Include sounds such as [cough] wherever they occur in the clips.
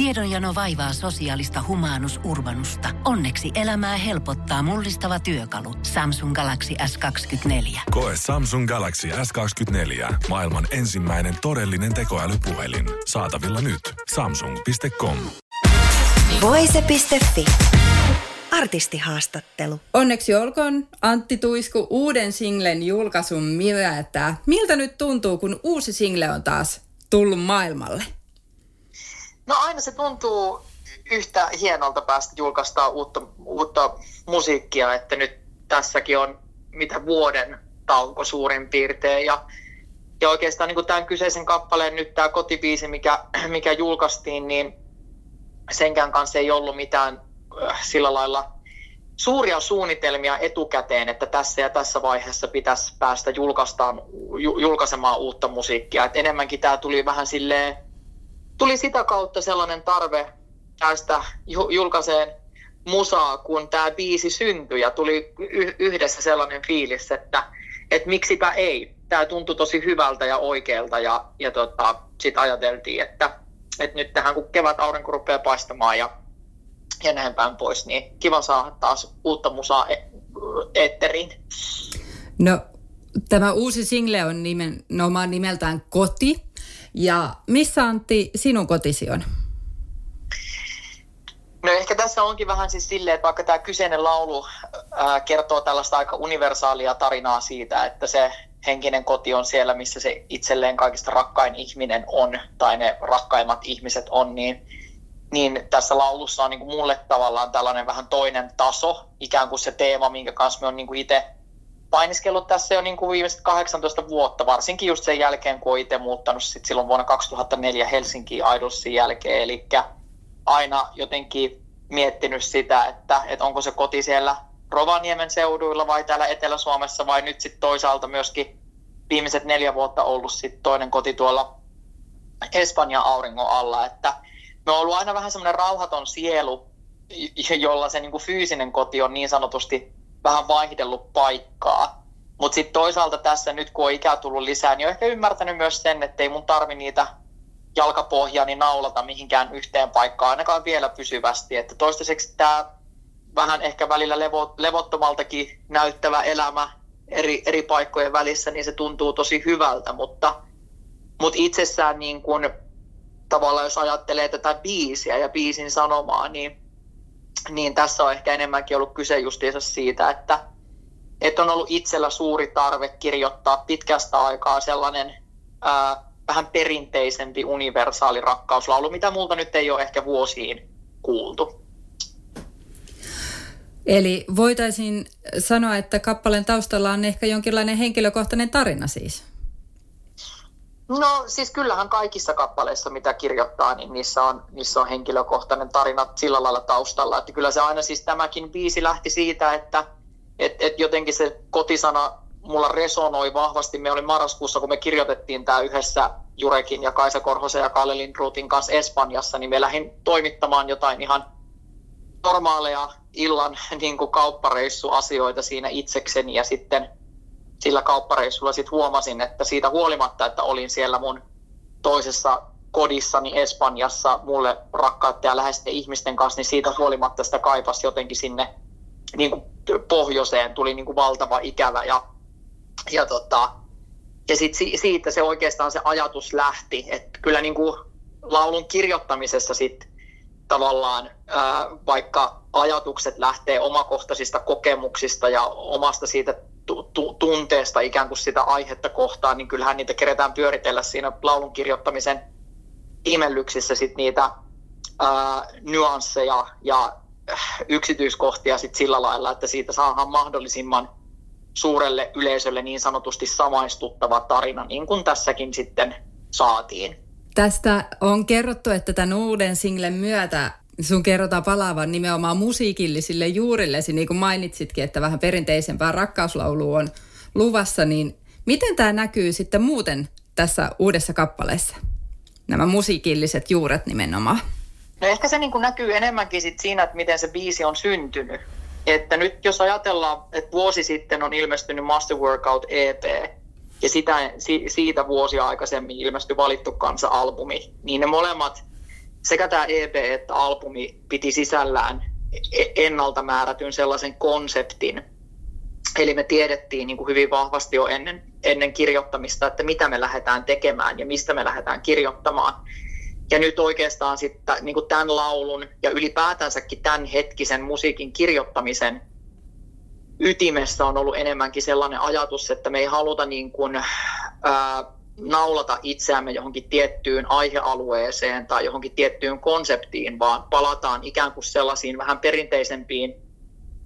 Tiedonjano vaivaa sosiaalista humanus urbanusta. Onneksi elämää helpottaa mullistava työkalu. Samsung Galaxy S24. Koe Samsung Galaxy S24. Maailman ensimmäinen todellinen tekoälypuhelin. Saatavilla nyt. Samsung.com. Voise.fi. Artistihaastattelu. Onneksi olkoon Antti Tuisku uuden singlen julkaisun myötä. Miltä nyt tuntuu, kun uusi single on taas tullut maailmalle? No aina se tuntuu yhtä hienolta päästä julkaistaa uutta, uutta musiikkia, että nyt tässäkin on mitä vuoden tauko suurin piirtein. Ja, ja oikeastaan niin kuin tämän kyseisen kappaleen nyt tämä kotibiisi, mikä, mikä julkaistiin, niin senkään kanssa ei ollut mitään äh, sillä lailla suuria suunnitelmia etukäteen, että tässä ja tässä vaiheessa pitäisi päästä julkaistaan, julkaisemaan uutta musiikkia. Et enemmänkin tämä tuli vähän silleen tuli sitä kautta sellainen tarve päästä julkaiseen musaa, kun tämä biisi syntyi ja tuli yhdessä sellainen fiilis, että, että miksipä ei. Tämä tuntui tosi hyvältä ja oikealta ja, ja tota, sitten ajateltiin, että, että nyt tähän kun kevät aurinko rupeaa paistamaan ja, ja näin päin pois, niin kiva saada taas uutta musaa e- eetteriin. No tämä uusi single on nimenomaan nimeltään Koti. Ja missä Antti sinun kotisi on? No ehkä tässä onkin vähän siis silleen, että vaikka tämä kyseinen laulu ää, kertoo tällaista aika universaalia tarinaa siitä, että se henkinen koti on siellä, missä se itselleen kaikista rakkain ihminen on, tai ne rakkaimmat ihmiset on, niin, niin tässä laulussa on niin kuin mulle tavallaan tällainen vähän toinen taso, ikään kuin se teema, minkä kanssa me on niin itse painiskellut tässä jo niin kuin viimeiset 18 vuotta, varsinkin just sen jälkeen, kun olen itse muuttanut sit silloin vuonna 2004 Helsinkiin Idolsin jälkeen. Eli aina jotenkin miettinyt sitä, että, että onko se koti siellä Rovaniemen seuduilla vai täällä Etelä-Suomessa vai nyt sitten toisaalta myöskin viimeiset neljä vuotta ollut sit toinen koti tuolla Espanjan auringon alla. Että me on ollut aina vähän semmoinen rauhaton sielu, jolla se niin kuin fyysinen koti on niin sanotusti vähän vaihdellut paikkaa. Mutta sitten toisaalta tässä nyt kun on ikää tullut lisää, niin olen ehkä ymmärtänyt myös sen, että ei mun tarvi niitä jalkapohjaani naulata mihinkään yhteen paikkaan ainakaan vielä pysyvästi. Että toistaiseksi tämä vähän ehkä välillä levo, levottomaltakin näyttävä elämä eri, eri paikkojen välissä, niin se tuntuu tosi hyvältä, mutta, mutta itsessään niin kun, tavallaan jos ajattelee tätä biisiä ja biisin sanomaa, niin niin tässä on ehkä enemmänkin ollut kyse justiinsa siitä, että, että on ollut itsellä suuri tarve kirjoittaa pitkästä aikaa sellainen ää, vähän perinteisempi universaali rakkauslaulu, mitä multa nyt ei ole ehkä vuosiin kuultu. Eli voitaisiin sanoa, että kappaleen taustalla on ehkä jonkinlainen henkilökohtainen tarina siis? No siis kyllähän kaikissa kappaleissa, mitä kirjoittaa, niin niissä on, niissä on henkilökohtainen tarina sillä lailla taustalla. Että kyllä se aina siis tämäkin biisi lähti siitä, että et, et jotenkin se kotisana mulla resonoi vahvasti. Me oli marraskuussa, kun me kirjoitettiin tämä yhdessä Jurekin ja Kaisa Korhosen ja Kalle Lindruutin kanssa Espanjassa, niin me lähdin toimittamaan jotain ihan normaaleja illan [laughs] niin kuin kauppareissuasioita siinä itsekseni ja sitten – sillä kauppareissulla sitten huomasin, että siitä huolimatta, että olin siellä mun toisessa kodissani Espanjassa mulle rakkaat ja läheisten ihmisten kanssa, niin siitä huolimatta sitä kaipasi jotenkin sinne niin kuin pohjoiseen, tuli niin kuin valtava ikävä ja, ja, tota, ja sit siitä se oikeastaan se ajatus lähti, että kyllä niin kuin laulun kirjoittamisessa sitten tavallaan ää, vaikka ajatukset lähtee omakohtaisista kokemuksista ja omasta siitä tunteesta ikään kuin sitä aihetta kohtaan, niin kyllähän niitä keretään pyöritellä siinä laulun kirjoittamisen imellyksissä sit niitä ää, nyansseja ja äh, yksityiskohtia sit sillä lailla, että siitä saadaan mahdollisimman suurelle yleisölle niin sanotusti samaistuttava tarina, niin kuin tässäkin sitten saatiin. Tästä on kerrottu, että tämän uuden singlen myötä sun kerrotaan palaavan nimenomaan musiikillisille juurillesi, niin kuin mainitsitkin, että vähän perinteisempää rakkauslaulu on luvassa, niin miten tämä näkyy sitten muuten tässä uudessa kappaleessa? Nämä musiikilliset juuret nimenomaan. No ehkä se niin kuin näkyy enemmänkin sit siinä, että miten se biisi on syntynyt. Että nyt jos ajatellaan, että vuosi sitten on ilmestynyt Master Workout EP, ja sitä, siitä vuosia aikaisemmin ilmestyi Valittu kansa-albumi, niin ne molemmat sekä tämä EP että albumi piti sisällään e-, ennalta määrätyn sellaisen konseptin, Eli me tiedettiin niin kuin hyvin vahvasti jo ennen, ennen kirjoittamista, että mitä me lähdetään tekemään ja mistä me lähdetään kirjoittamaan. Ja nyt oikeastaan sitten niin kuin tämän laulun ja ylipäätänsäkin tämän hetkisen musiikin kirjoittamisen ytimessä on ollut enemmänkin sellainen ajatus, että me ei haluta niin kuin, ää, naulata itseämme johonkin tiettyyn aihealueeseen tai johonkin tiettyyn konseptiin, vaan palataan ikään kuin sellaisiin vähän perinteisempiin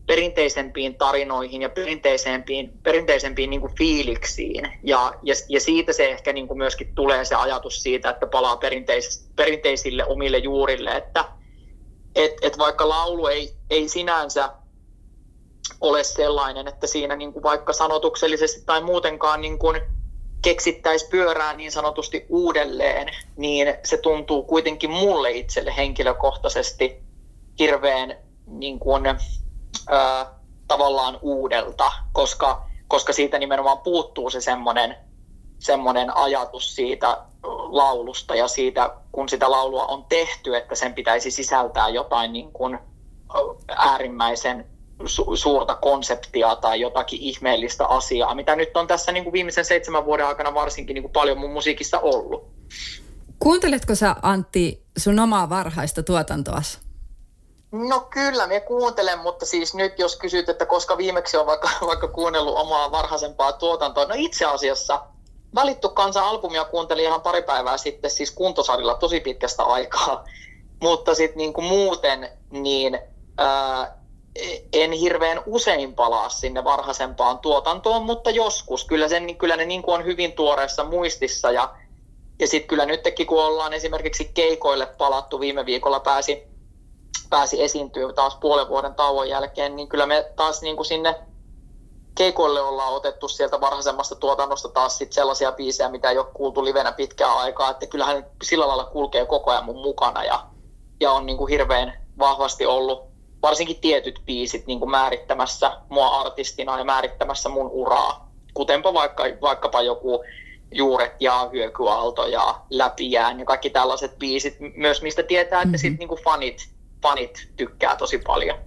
perinteisempiin tarinoihin ja perinteisempiin, perinteisempiin niin kuin fiiliksiin. Ja, ja, ja siitä se ehkä niin kuin myöskin tulee se ajatus siitä, että palaa perinteis, perinteisille omille juurille, että et, et vaikka laulu ei, ei sinänsä ole sellainen, että siinä niin kuin vaikka sanotuksellisesti tai muutenkaan niin kuin keksittäisi pyörää niin sanotusti uudelleen, niin se tuntuu kuitenkin mulle itselle henkilökohtaisesti hirveän niin kuin, ää, tavallaan uudelta, koska, koska siitä nimenomaan puuttuu se semmoinen semmoinen ajatus siitä laulusta ja siitä, kun sitä laulua on tehty, että sen pitäisi sisältää jotain niin kuin äärimmäisen su- suurta konseptia tai jotakin ihmeellistä asiaa, mitä nyt on tässä niin kuin viimeisen seitsemän vuoden aikana varsinkin niin kuin paljon mun musiikissa ollut. Kuunteletko sä Antti sun omaa varhaista tuotantoa? No kyllä, me kuuntelen, mutta siis nyt jos kysyt, että koska viimeksi on vaikka, [laughs] vaikka kuunnellut omaa varhaisempaa tuotantoa, no itse asiassa Valittu kansa albumia kuuntelin ihan pari päivää sitten siis kuntosalilla tosi pitkästä aikaa, [laughs] mutta sitten niin kuin muuten niin ää, en hirveän usein palaa sinne varhaisempaan tuotantoon, mutta joskus. Kyllä, sen, kyllä ne niin kuin on hyvin tuoreessa muistissa ja, ja sitten kyllä nytkin kun ollaan esimerkiksi keikoille palattu viime viikolla pääsi pääsi esiintyä taas puolen vuoden tauon jälkeen, niin kyllä me taas niin kuin sinne keikoille ollaan otettu sieltä varhaisemmasta tuotannosta taas sit sellaisia biisejä, mitä ei ole kuultu livenä pitkään aikaa, että kyllähän sillä lailla kulkee koko ajan mun mukana ja, ja on niin kuin hirveän vahvasti ollut varsinkin tietyt biisit niin kuin määrittämässä mua artistina ja määrittämässä mun uraa, kutenpa vaikka, vaikkapa joku Juuret ja Hyökyaalto ja Läpijään ja kaikki tällaiset biisit, myös mistä tietää, että mm-hmm. sit niin kuin fanit fanit tykkää tosi paljon.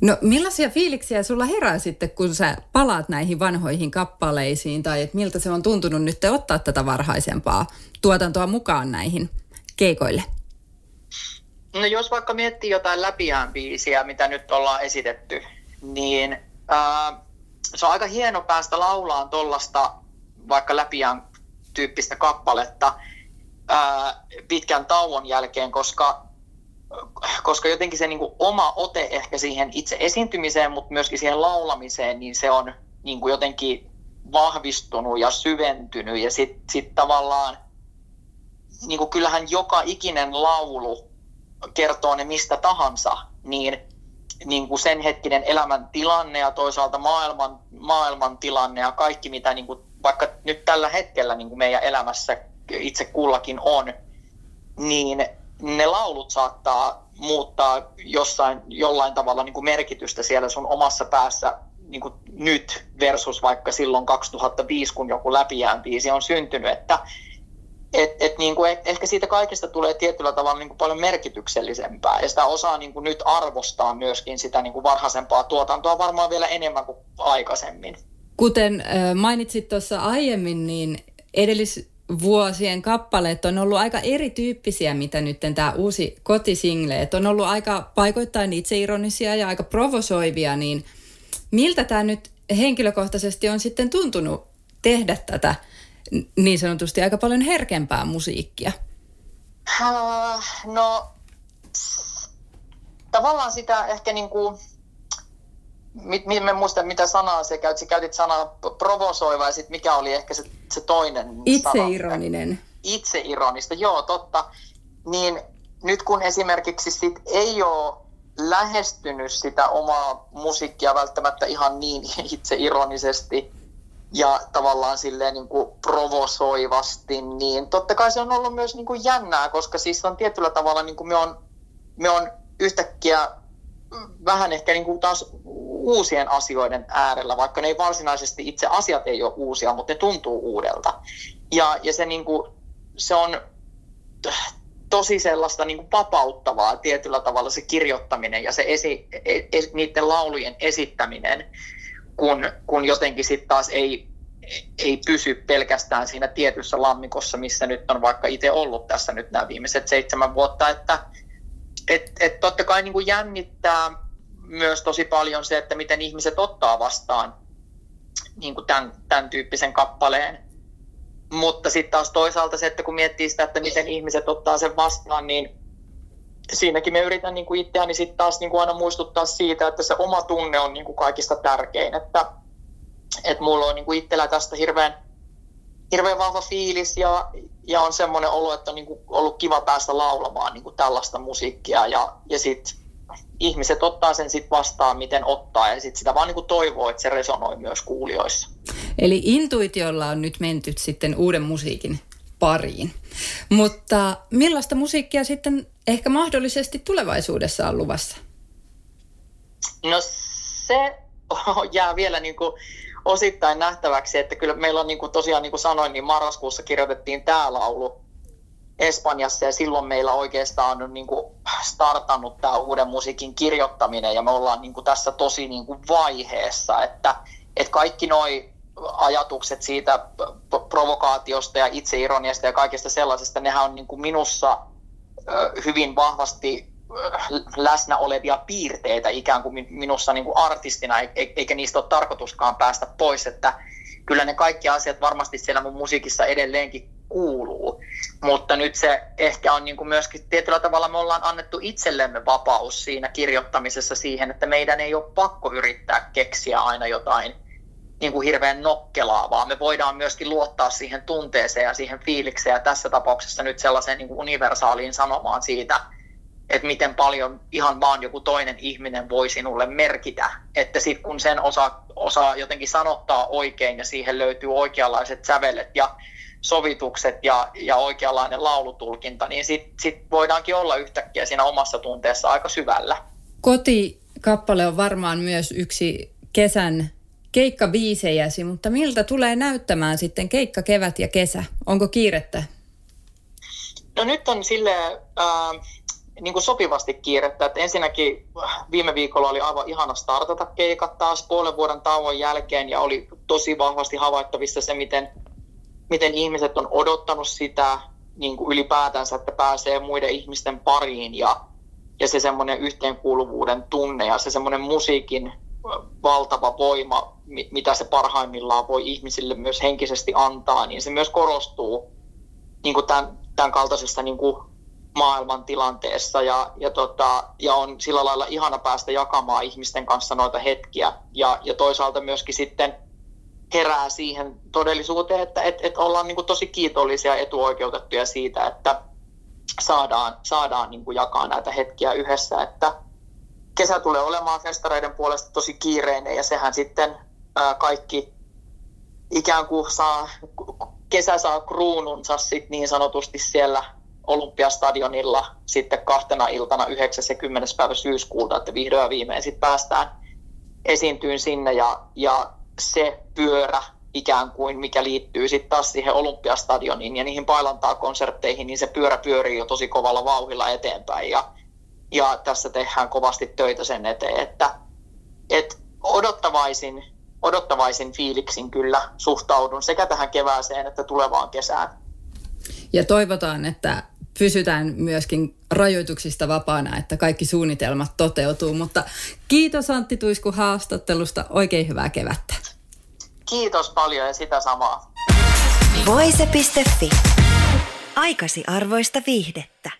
No millaisia fiiliksiä sulla herää sitten, kun sä palaat näihin vanhoihin kappaleisiin, tai että miltä se on tuntunut nyt ottaa tätä varhaisempaa tuotantoa mukaan näihin keikoille? No jos vaikka miettii jotain läpiään biisiä, mitä nyt ollaan esitetty, niin ää, se on aika hieno päästä laulaan tuollaista vaikka läpiään tyyppistä kappaletta ää, pitkän tauon jälkeen, koska koska jotenkin se niin kuin oma ote ehkä siihen itse esiintymiseen, mutta myöskin siihen laulamiseen, niin se on niin kuin jotenkin vahvistunut ja syventynyt. Ja sitten sit tavallaan, niin kuin kyllähän joka ikinen laulu kertoo ne mistä tahansa, niin, niin kuin sen hetkinen elämäntilanne ja toisaalta maailman, maailman tilanne ja kaikki, mitä niin kuin vaikka nyt tällä hetkellä niin kuin meidän elämässä itse kullakin on, niin ne laulut saattaa muuttaa jossain, jollain tavalla niin kuin merkitystä siellä sun omassa päässä niin kuin nyt versus vaikka silloin 2005, kun joku läpijään biisi on syntynyt, että et, et niin kuin, et, ehkä siitä kaikesta tulee tietyllä tavalla niin kuin paljon merkityksellisempää ja sitä osaa niin kuin nyt arvostaa myöskin sitä niin kuin varhaisempaa tuotantoa varmaan vielä enemmän kuin aikaisemmin. Kuten mainitsit tuossa aiemmin, niin edellis, vuosien kappaleet on ollut aika erityyppisiä, mitä nyt tämä uusi kotisingle. Et on ollut aika paikoittain itseironisia ja aika provosoivia, niin miltä tämä nyt henkilökohtaisesti on sitten tuntunut tehdä tätä niin sanotusti aika paljon herkempää musiikkia? No, tavallaan sitä ehkä niin kuin mit, mit, mä muista mitä sanaa se käytit, käytit sanaa provosoiva ja sitten mikä oli ehkä se, se toinen Itseironinen. Sana. Itseironista, joo totta. Niin nyt kun esimerkiksi sit ei ole lähestynyt sitä omaa musiikkia välttämättä ihan niin [laughs] itseironisesti ja tavallaan silleen niin kuin provosoivasti, niin totta kai se on ollut myös niin kuin jännää, koska siis on tietyllä tavalla niin kuin me on, me on yhtäkkiä vähän ehkä niin kuin taas uusien asioiden äärellä, vaikka ne ei varsinaisesti itse asiat ei ole uusia, mutta ne tuntuu uudelta. Ja, ja se, niin kuin, se on tosi sellaista niin kuin vapauttavaa tietyllä tavalla se kirjoittaminen ja se esi, es, niiden laulujen esittäminen, kun, kun jotenkin sitten taas ei, ei pysy pelkästään siinä tietyssä lammikossa, missä nyt on vaikka itse ollut tässä nyt nämä viimeiset seitsemän vuotta, että et, et totta kai niin kuin jännittää myös tosi paljon se, että miten ihmiset ottaa vastaan niin kuin tämän, tämän tyyppisen kappaleen. Mutta sitten taas toisaalta se, että kun miettii sitä, että miten ihmiset ottaa sen vastaan, niin siinäkin me yritän niin kuin itseäni sitten taas niin kuin aina muistuttaa siitä, että se oma tunne on niin kuin kaikista tärkein. Että, että mulla on niin kuin itsellä tästä hirveän, hirveän vahva fiilis ja, ja on semmoinen olo, että on niin kuin ollut kiva päästä laulamaan niin kuin tällaista musiikkia. Ja, ja sitten ihmiset ottaa sen sitten vastaan, miten ottaa, ja sitten sitä vaan niin kuin toivoo, että se resonoi myös kuulijoissa. Eli intuitiolla on nyt menty sitten uuden musiikin pariin. Mutta millaista musiikkia sitten ehkä mahdollisesti tulevaisuudessa on luvassa? No se [laughs] jää vielä niin kuin osittain nähtäväksi, että kyllä meillä on niin kuin tosiaan niin kuin sanoin, niin marraskuussa kirjoitettiin tämä laulu Espanjassa ja silloin meillä oikeastaan on niin kuin startannut tämä uuden musiikin kirjoittaminen ja me ollaan niin kuin tässä tosi niin kuin vaiheessa, että, että kaikki noi ajatukset siitä provokaatiosta ja itseironiasta ja kaikesta sellaisesta, nehän on niin kuin minussa hyvin vahvasti läsnä olevia piirteitä ikään kuin minussa niin kuin artistina, eikä niistä ole tarkoituskaan päästä pois, että kyllä ne kaikki asiat varmasti siellä mun musiikissa edelleenkin kuuluu. Mutta nyt se ehkä on niin kuin myöskin tietyllä tavalla me ollaan annettu itsellemme vapaus siinä kirjoittamisessa siihen, että meidän ei ole pakko yrittää keksiä aina jotain niin kuin hirveän nokkelaa, vaan me voidaan myöskin luottaa siihen tunteeseen ja siihen fiilikseen ja tässä tapauksessa nyt sellaiseen niin kuin universaaliin sanomaan siitä, että miten paljon ihan vaan joku toinen ihminen voi sinulle merkitä. Että sitten kun sen osaa, osaa jotenkin sanottaa oikein ja siihen löytyy oikeanlaiset sävelet ja sovitukset ja, ja oikeanlainen laulutulkinta, niin sitten sit voidaankin olla yhtäkkiä siinä omassa tunteessa aika syvällä. Kotikappale on varmaan myös yksi kesän keikkabiisejäsi, mutta miltä tulee näyttämään sitten keikka kevät ja kesä? Onko kiirettä? No nyt on sille äh, niin kuin sopivasti kiirettä. Että ensinnäkin viime viikolla oli aivan ihana startata keikat taas puolen vuoden tauon jälkeen ja oli tosi vahvasti havaittavissa se, miten miten ihmiset on odottanut sitä niin kuin ylipäätänsä, että pääsee muiden ihmisten pariin ja, ja se semmoinen yhteenkuuluvuuden tunne ja se semmoinen musiikin valtava voima, mitä se parhaimmillaan voi ihmisille myös henkisesti antaa, niin se myös korostuu niin kuin tämän, tämän kaltaisessa niin kuin maailman tilanteessa ja, ja, tota, ja on sillä lailla ihana päästä jakamaan ihmisten kanssa noita hetkiä ja, ja toisaalta myöskin sitten – herää siihen todellisuuteen, että et, et ollaan niin kuin tosi kiitollisia etuoikeutettuja siitä, että saadaan, saadaan niin kuin jakaa näitä hetkiä yhdessä. Että kesä tulee olemaan festareiden puolesta tosi kiireinen ja sehän sitten kaikki ikään kuin saa, kesä saa kruununsa sit niin sanotusti siellä Olympiastadionilla sitten kahtena iltana 9. ja 10. päivä syyskuuta, että vihdoin ja viimein sitten päästään esiintyyn sinne ja, ja se pyörä ikään kuin, mikä liittyy sitten taas siihen Olympiastadioniin ja niihin pailantaa-konsertteihin, niin se pyörä pyörii jo tosi kovalla vauhilla eteenpäin. Ja, ja tässä tehdään kovasti töitä sen eteen, että, että odottavaisin, odottavaisin fiiliksin kyllä suhtaudun sekä tähän kevääseen että tulevaan kesään. Ja toivotaan, että pysytään myöskin rajoituksista vapaana, että kaikki suunnitelmat toteutuu. Mutta kiitos Antti Tuisku haastattelusta. Oikein hyvää kevättä. Kiitos paljon ja sitä samaa. Voise.fi. Aikasi arvoista viihdettä.